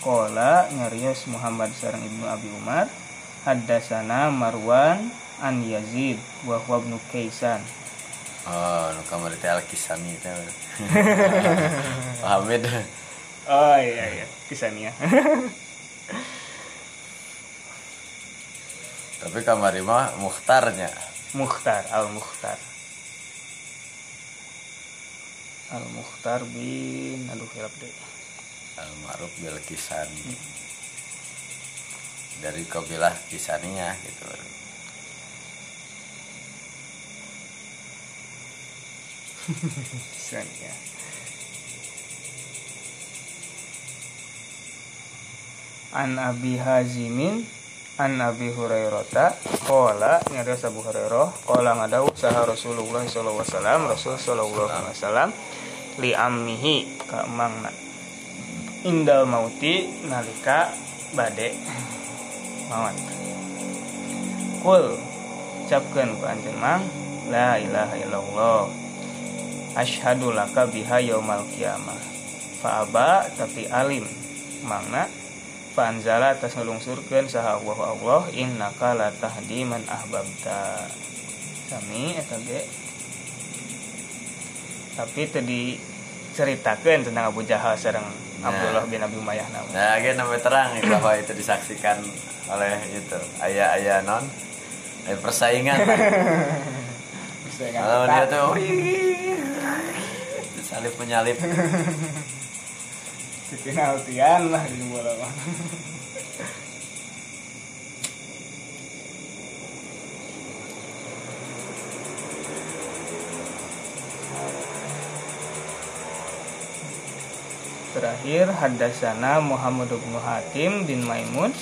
Kola nyarios Muhammad sareng ibnu Abi Umar Hadasana Marwan an Yazid wa huwa ibnu Kaisan. Oh nu kamari teh al-kisami teh. [laughs] Oh iya iya. Kisahnya [laughs] tapi kamari mah mukhtarnya Mukhtar Al Mukhtar Al Mukhtar bin aduh hilap deh. Al-ma'ruf bil kisani. Dari kabilah kisaninya gitu. [laughs] Kisahnya An Abi Hazimin An Abi Hurairata Kola Nyarios Abu Hurairah Kola ngadawu saha Rasulullah SAW Rasul Wasallam Li ammihi ka emangna. Indal mauti nalika bade [laughs] Mawat Kul Ucapkan ku anjeun mang La ilaha illallah. Ashadu laka biha yaumal kiamah Fa'aba tapi alim Mangna Fa'anzala atas ngelungsurkan saha Allah Allah Innaka la tahdi man ahbabta. Sami eta ge. Tapi tadi ceritakan tentang Abu Jahal sareng Nah. Abdullah bin Abi Umayyah nama. nah agen namanya terang bahwa itu disaksikan oleh itu ayah-ayah non eh, persaingan. Kalau dia tuh salip menyalip [laughs] Penaltian lah di bola mah. Terakhir hadasana Muhammad bin Hatim bin Maimun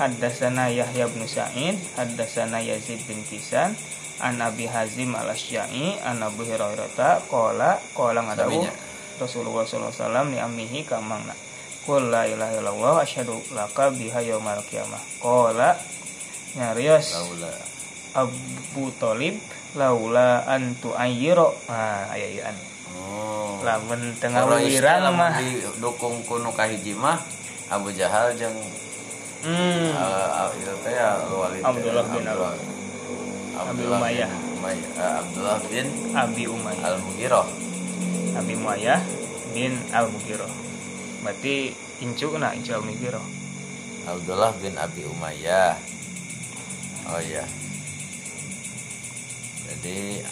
Hadasana Yahya bin Sa'id Hadasana Yazid bin Kisan An Abi Hazim al Asyai An Abu Hurairah Kola Kola ngadawu. Rasulullah SAW ni amihi kamangna Qul la ilaha illallah asyhadu laka biha yaumal qiyamah. Qala nyarios laula. Abu Talib laula antu ayyiro nah aya ieu oh. Lamun tengah wirang mah. didukung kuno kahiji mah Abu Jahal jeung hmm. uh, itu teh ya Walid Abdullah bin Abdullah. Abi Umayyah. Abdullah bin Abi Umayyah. Al-Mughirah Abi Umayyah bin Al-Mughirah. Berarti incu na incu Al-Mughirah. Abdullah bin Abi Umayyah. Oh iya. Jadi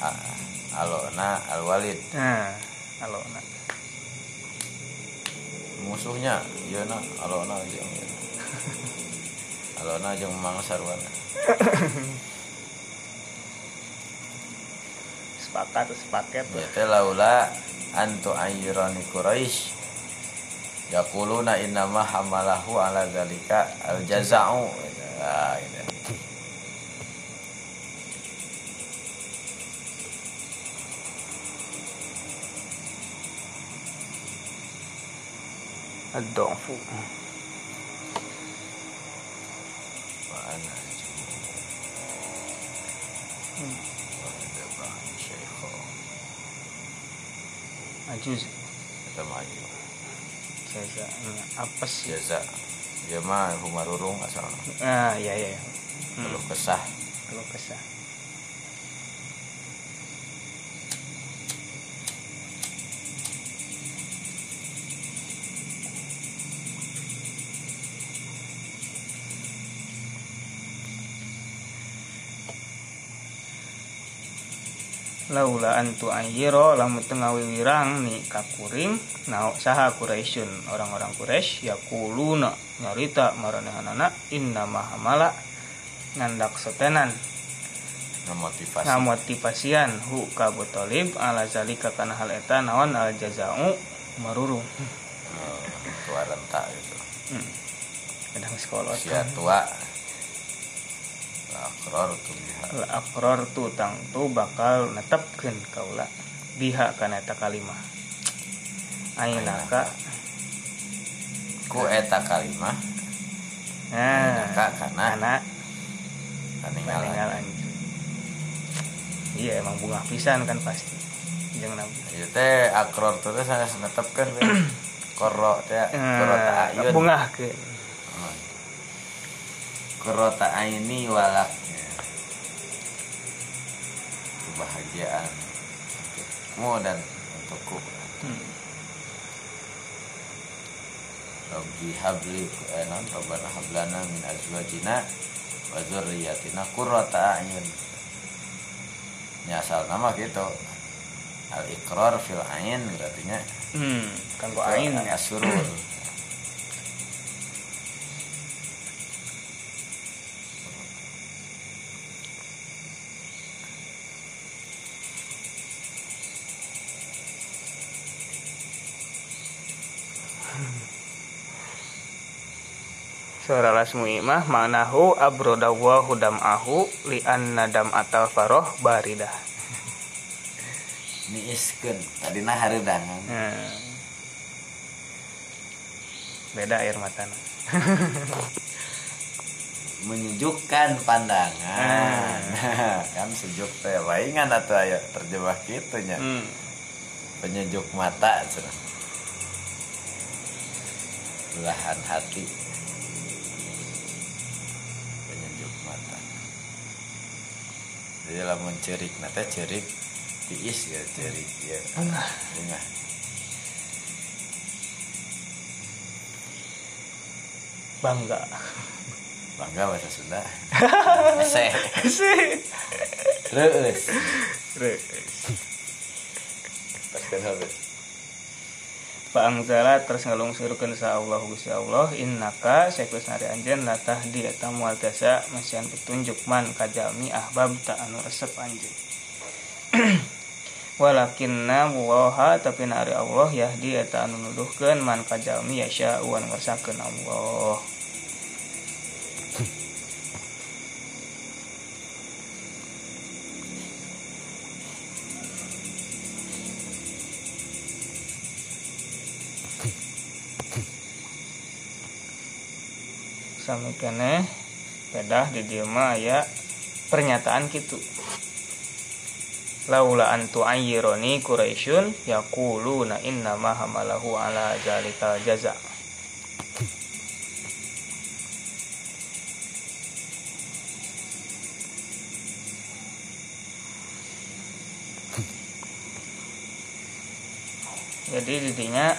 alona Al Walid nah alona. Musuhnya iya na alona jeung [laughs] alona jeung Mang Sarwana sepakat sepaket. Ya teh laula antu ayyirani Quraisy yaquluna innama hamalahu ala zalika al jaza'u nah, gitu. wa ajuz kita maju. Saya apes. Jaza. Dia mah humarurung asal. Ah iya iya iya. kalau kesah. Kalau kesah laula antu ayiro lamun tengah wirang nih kakuring nah saha Quraisyun orang-orang Quraisy yakuluna nyarita maranehanana inna mahamala ngandak sotenan memotivasi ngamotivasian. Hu ka Abu Thalib ala zalika kana hal eta naon al jazau marurung. Oh, tua renta gitu. Hmm. kadang sekolah usia tua. Akror tuh biha la aqrar tu tang tu bakal netepkeun kaula. Biha kana eta kalimah ainaka ku eta kalimah nah kaningalan peninggalan iya emang bunga pisan kan pasti. Jeung nabi ieu teh akror tuh netepkeun we. korro teh korro ta ayun bunga ke korro ta ayuni walak kebahagiaan untukmu dan untukku hmm. Rabbi habli eh, non Rabbana hablana min azwajina wa dzurriyyatina qurrata a'yun. Ya asal nama gitu. Al iqrar fil ain berarti nya hmm. kanggo aing ya Suara lasmu imah manahu abrodawa hudam ahu li anna dam atal faroh baridah. Niiskeun tadina hareudangan. Nah. Beda air matana. [laughs] Menyejukkan pandangan. [laughs] kan sejuk teh waingan atuh aya terjebak kitu nya. Hmm. Penyejuk mata. Belahan hati. Penyejuk mata. Jadi lamun cerik nate cerik tiis ya cerik ya. Bunga. Bunga. Bangga. Bangga bahasa Sunda. Seh. Sih. Terus. Terus. Paskan habis. Bangzala terus ngalungsurkeun sa Allah Gusti Allah innaka saeus nari anjeun la tahdi eta moal tiasa masihan petunjuk man kajami ahbab ta anu resep anjeun. [clears throat] Walakinna waha tapi nari Allah yahdi eta anu man kajami yasya wan ngersakeun Allah sami keneh pedah di dieu mah aya pernyataan gitu laula antu ayyironi quraisyun yaquluna inna ma hamalahu ala zalikal jaza. Jadi didinya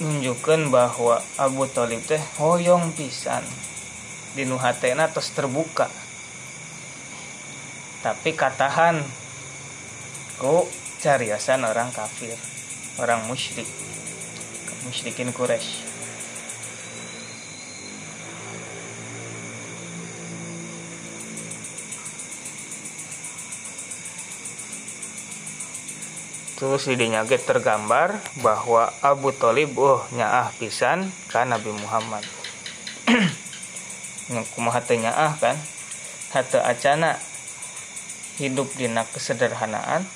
nunjukkan bahwa Abu Thalib teh hoyong pisan di nuhatena terus terbuka. Tapi katahan ku cariasan orang kafir orang musyrik musyrikin Quraisy. Terus didinya tergambar bahwa Abu Thalib oh nyaah pisan kan Nabi Muhammad kumaha teu nyaah kan? Hate acana hidup dina kesederhanaan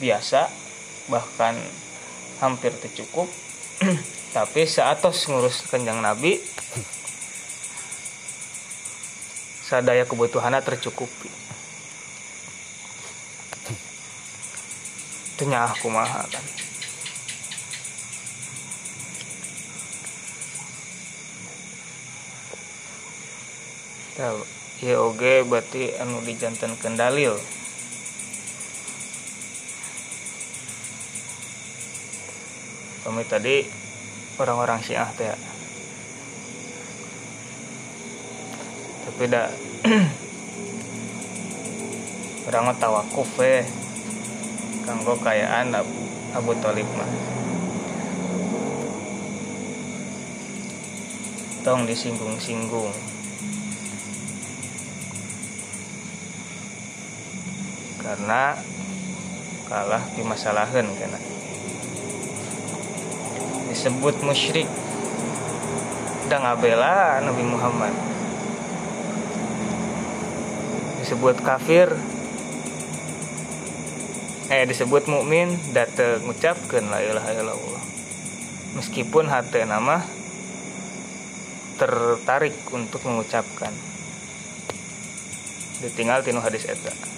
biasa bahkan hampir tercukup [clears throat] tapi saatos ngurus kenjang Nabi sadaya kebutuhannya tercukupi. Tanya aku maha kan ya oke berarti anu dijantan kendalil. Kami tadi orang-orang syiah teh tapi dah [clears throat] orang tawakuf eh. Kanggo kayaan Abu, Abu Talib mah. Tong disinggung-singgung karena kalah di masalahan kena. Disebut musyrik. Dan ngabela Nabi Muhammad. Disebut kafir. Eh disebut mukmin data ngucapkan la ilaha illallah. Meskipun hati nama tertarik untuk mengucapkan. Ditinggal tinu hadis eta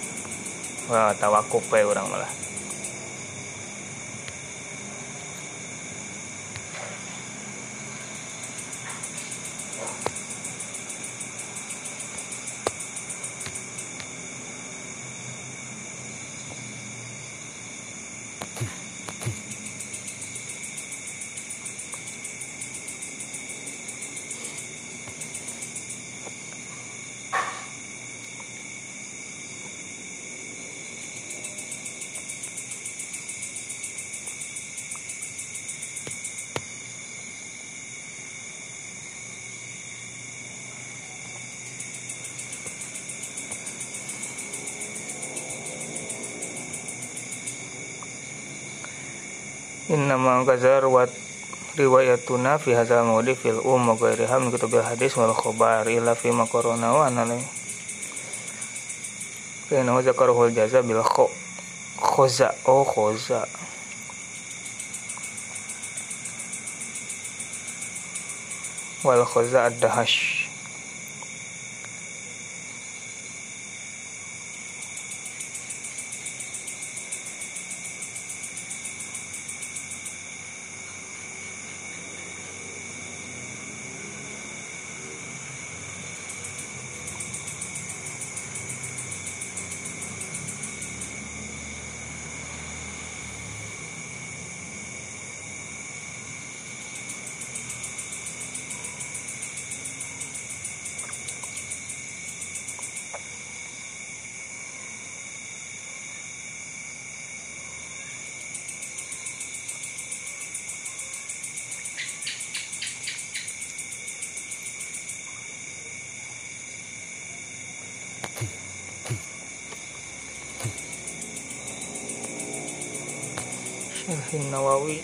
wah tawakuf ya orang malah Innama gazar wat riwayatuna fi hadzal mawdi fil um wa ghairiha min kutubil hadis wal khabar illa fi makarona wa anana kana zakaruhul jaza bil kho khoza oh khoza. Wal khoza ad-dahash Nawawi.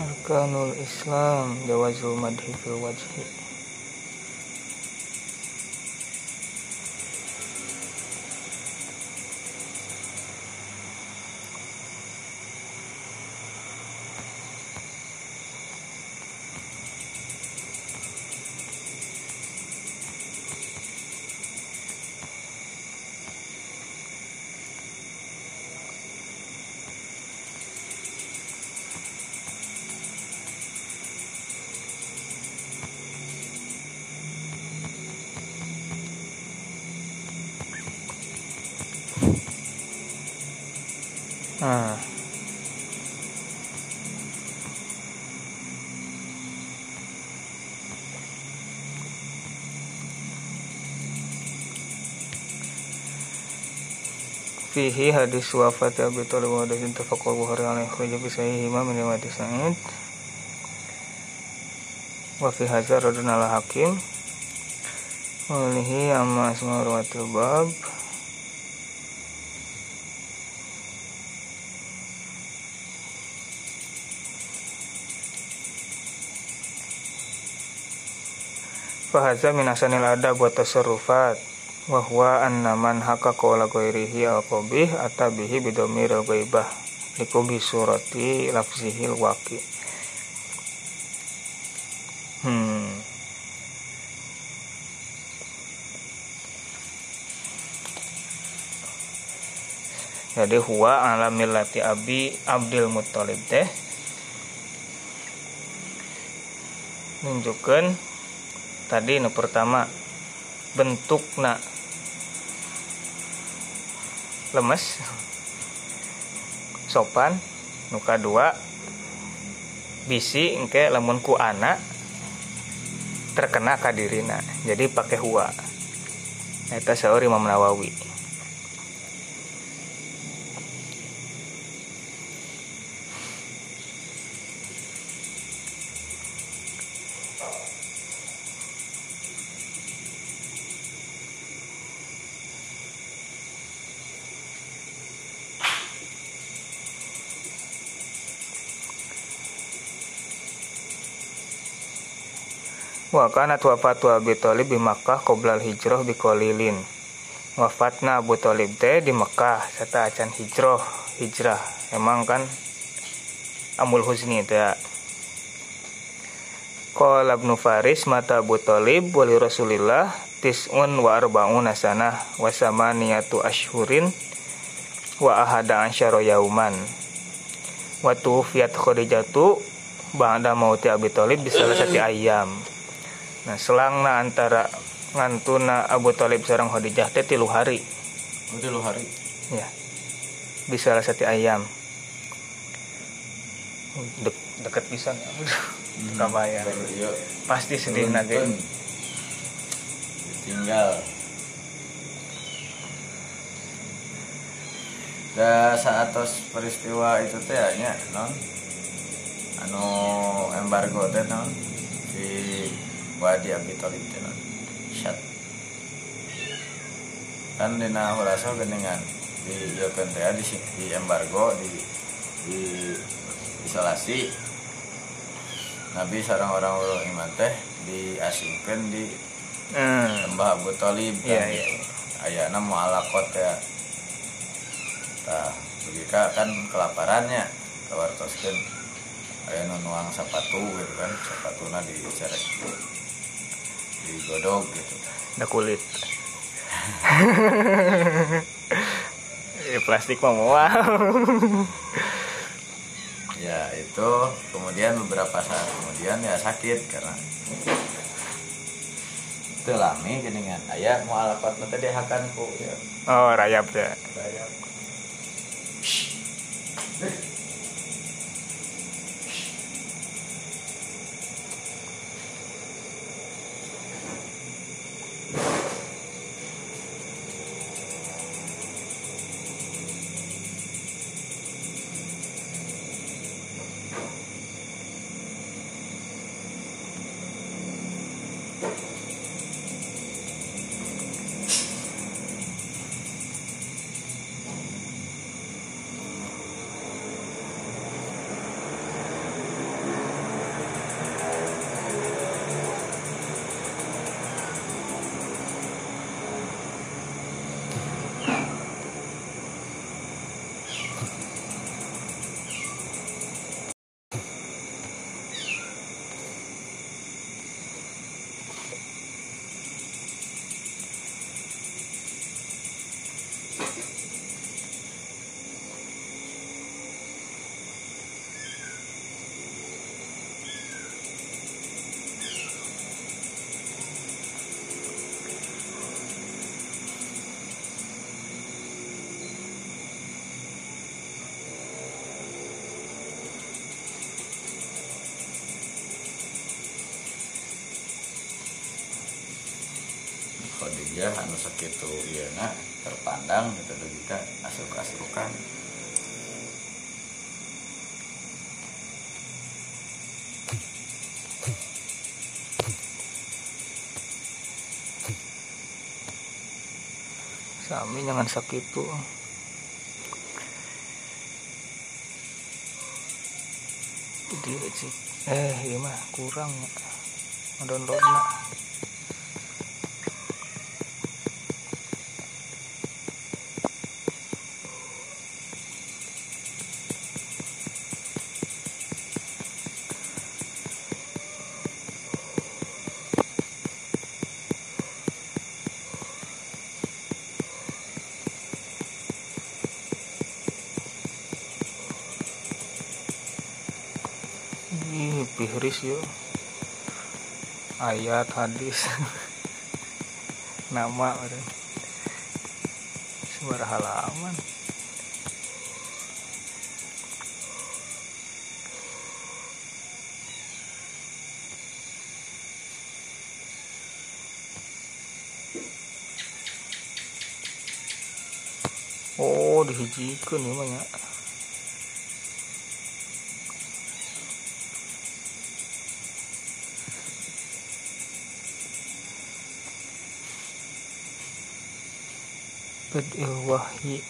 Arkanul Islam Jawazul Madhi fil Fihi hadis wafat Abi Thalib wa hadis tafaqul Bukhari alaihi khuruj bi sahih imam min hadis sa'id. Wa fi hakim. Wa lihi amma asma. Fahaza minasanil adab wa tasarrufat wa huwa anna man haka qawla ghairihi al qabih atabihi bidomir al ghaibah likubi surati lafzihil waqi hmm. Jadi huwa ala millati abi abdul muttalib teh nunjukkan tadi nu pertama bentuk nak lemes. Sopan. Nuka dua bisi engke lamun ku anak terkena kadirina jadi pakai hua. Eta saur Imam Nawawi Wa kanat wafatu Abi Thalib di Makkah qoblal hijrah bi qalilin. Wafatna Abu Thalib teh di Makkah serta acan hijrah, hijrah. Emang kan amul husni itu ya. Ibnu Faris mata Abu Thalib wali Rasulillah tis'un wa arba'una sanah wa samaniyatu ashhurin wa ahada ansyara yauman. Wa tuwfiyat Khadijatu ba'da mauti Abi Thalib di satu ayam. Nah, selangna antara ngantuna Abu Talib sareng Khadijah teh tilu hari. Oh, tilu hari. Ya. Bisa salah satu ayam. Dek, deket pisan ya. Hmm. Kabayang. Iya. Pasti sedih nanti. Tinggal. Da saat peristiwa itu teh non anu embargo teh non di Wadi Abi Thalib teh non syat. Kan dina huraso geningan di ieu teh di, di embargo di di isolasi. Nabi sarang orang-orang iman teh diasingkan di Hmm. lembah Abu Talib Iya, kan. Iya. gitu. ayana mu'alakot ya. Tah begika kan kelaparannya kawartoskeun aya nu nuang sapatu gitu kan. Sapatuna dicerek digodog gitu Da kulit. [laughs] ya, plastik mah moal. ya itu kemudian beberapa saat kemudian ya sakit karena itu lami geningan aya mu'alakot nu teh dihakan ku ya oh, rayap teh. Rayap. Khadijah anu sakitu ieu na terpandang gitu kita asuk-asukan sami jangan sakit tuh jadi eh iya mah kurang ya download nak Ih, pihris yo. Ayat hadis. [laughs] Nama orang. Suara halaman. Oh, dihijikan ya banyak. Wahyi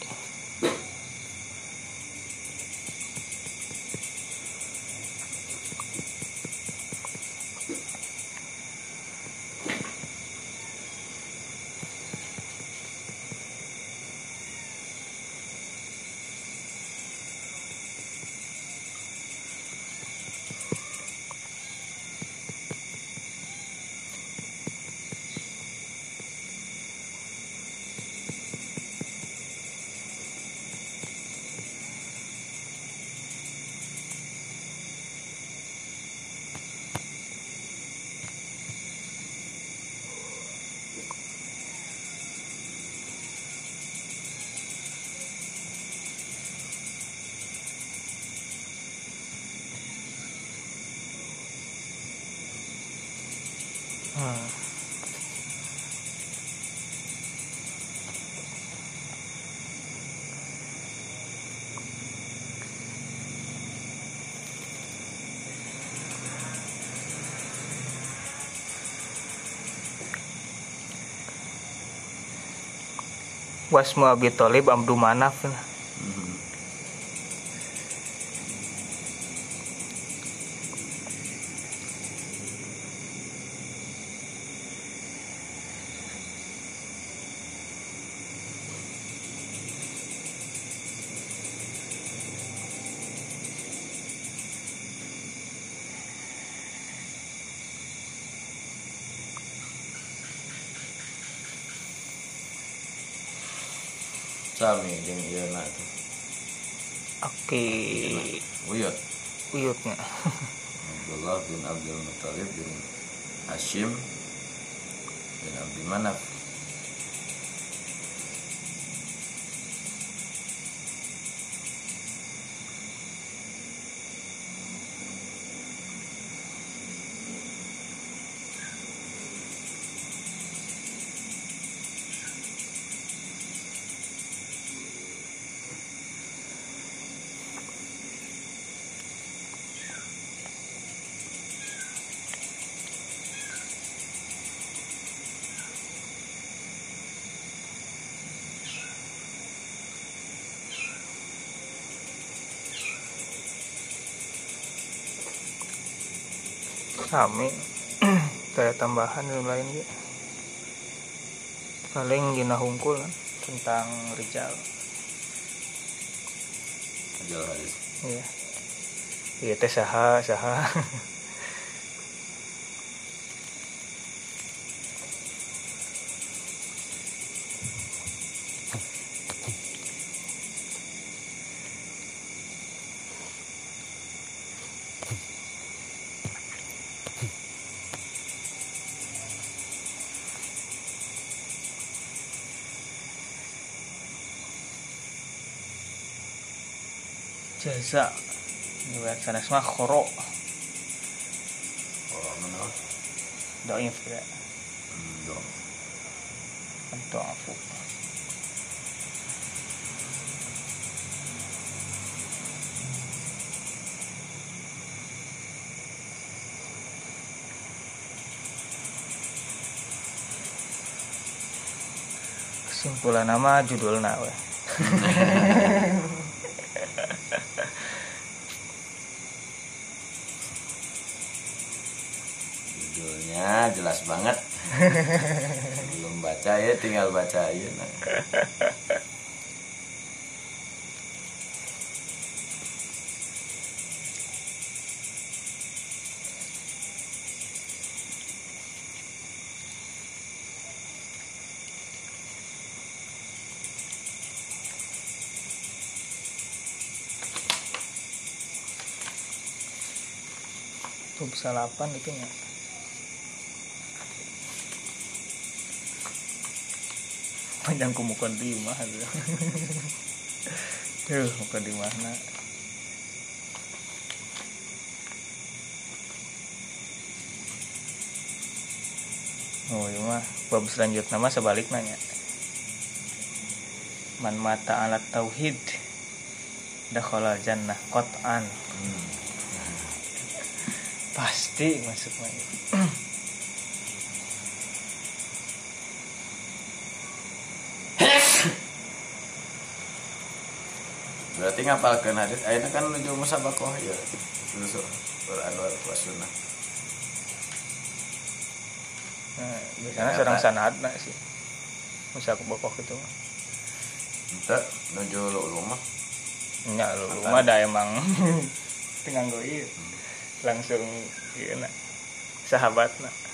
Wasmu Abi Thalib Abdu Manaf sami jeung ieu na tuh Oke. Uyut. Uyutnya. Abdullah bin Abdul Muthalib bin Hashim bin Abdi Manaf Sami [clears throat] Kayak tambahan yang lain ya Paling dina hungkul kan Tentang Rijal. Ajal hadis Iya. Iya teh saha saha [laughs] biasa ini biasa next mah koro koro mana doa ini fira doa ya. untuk hmm, kan aku kesimpulan nama judul nawe [laughs] banget [laughs] belum baca ya tinggal baca aja nah. tuh salapan itu ya panjang ku muka di mah tuh [laughs] tuh muka di mana oh iya mah. Bab selanjutnya mah sebalik nanya man mata alat tauhid dakhala jannah qat'an. Hmm. pasti masuk lagi berarti ngapalkeun hadis ayeuna kan menuju musabakoh ya. Terus Quran wal sunnah. Nah, biasanya serang sanad nah sih. Bokoh gitu mah. Ente nuju lu rumah nya lu rumah ada emang. [laughs] Tinggal gue langsung iya nak. Sahabat nak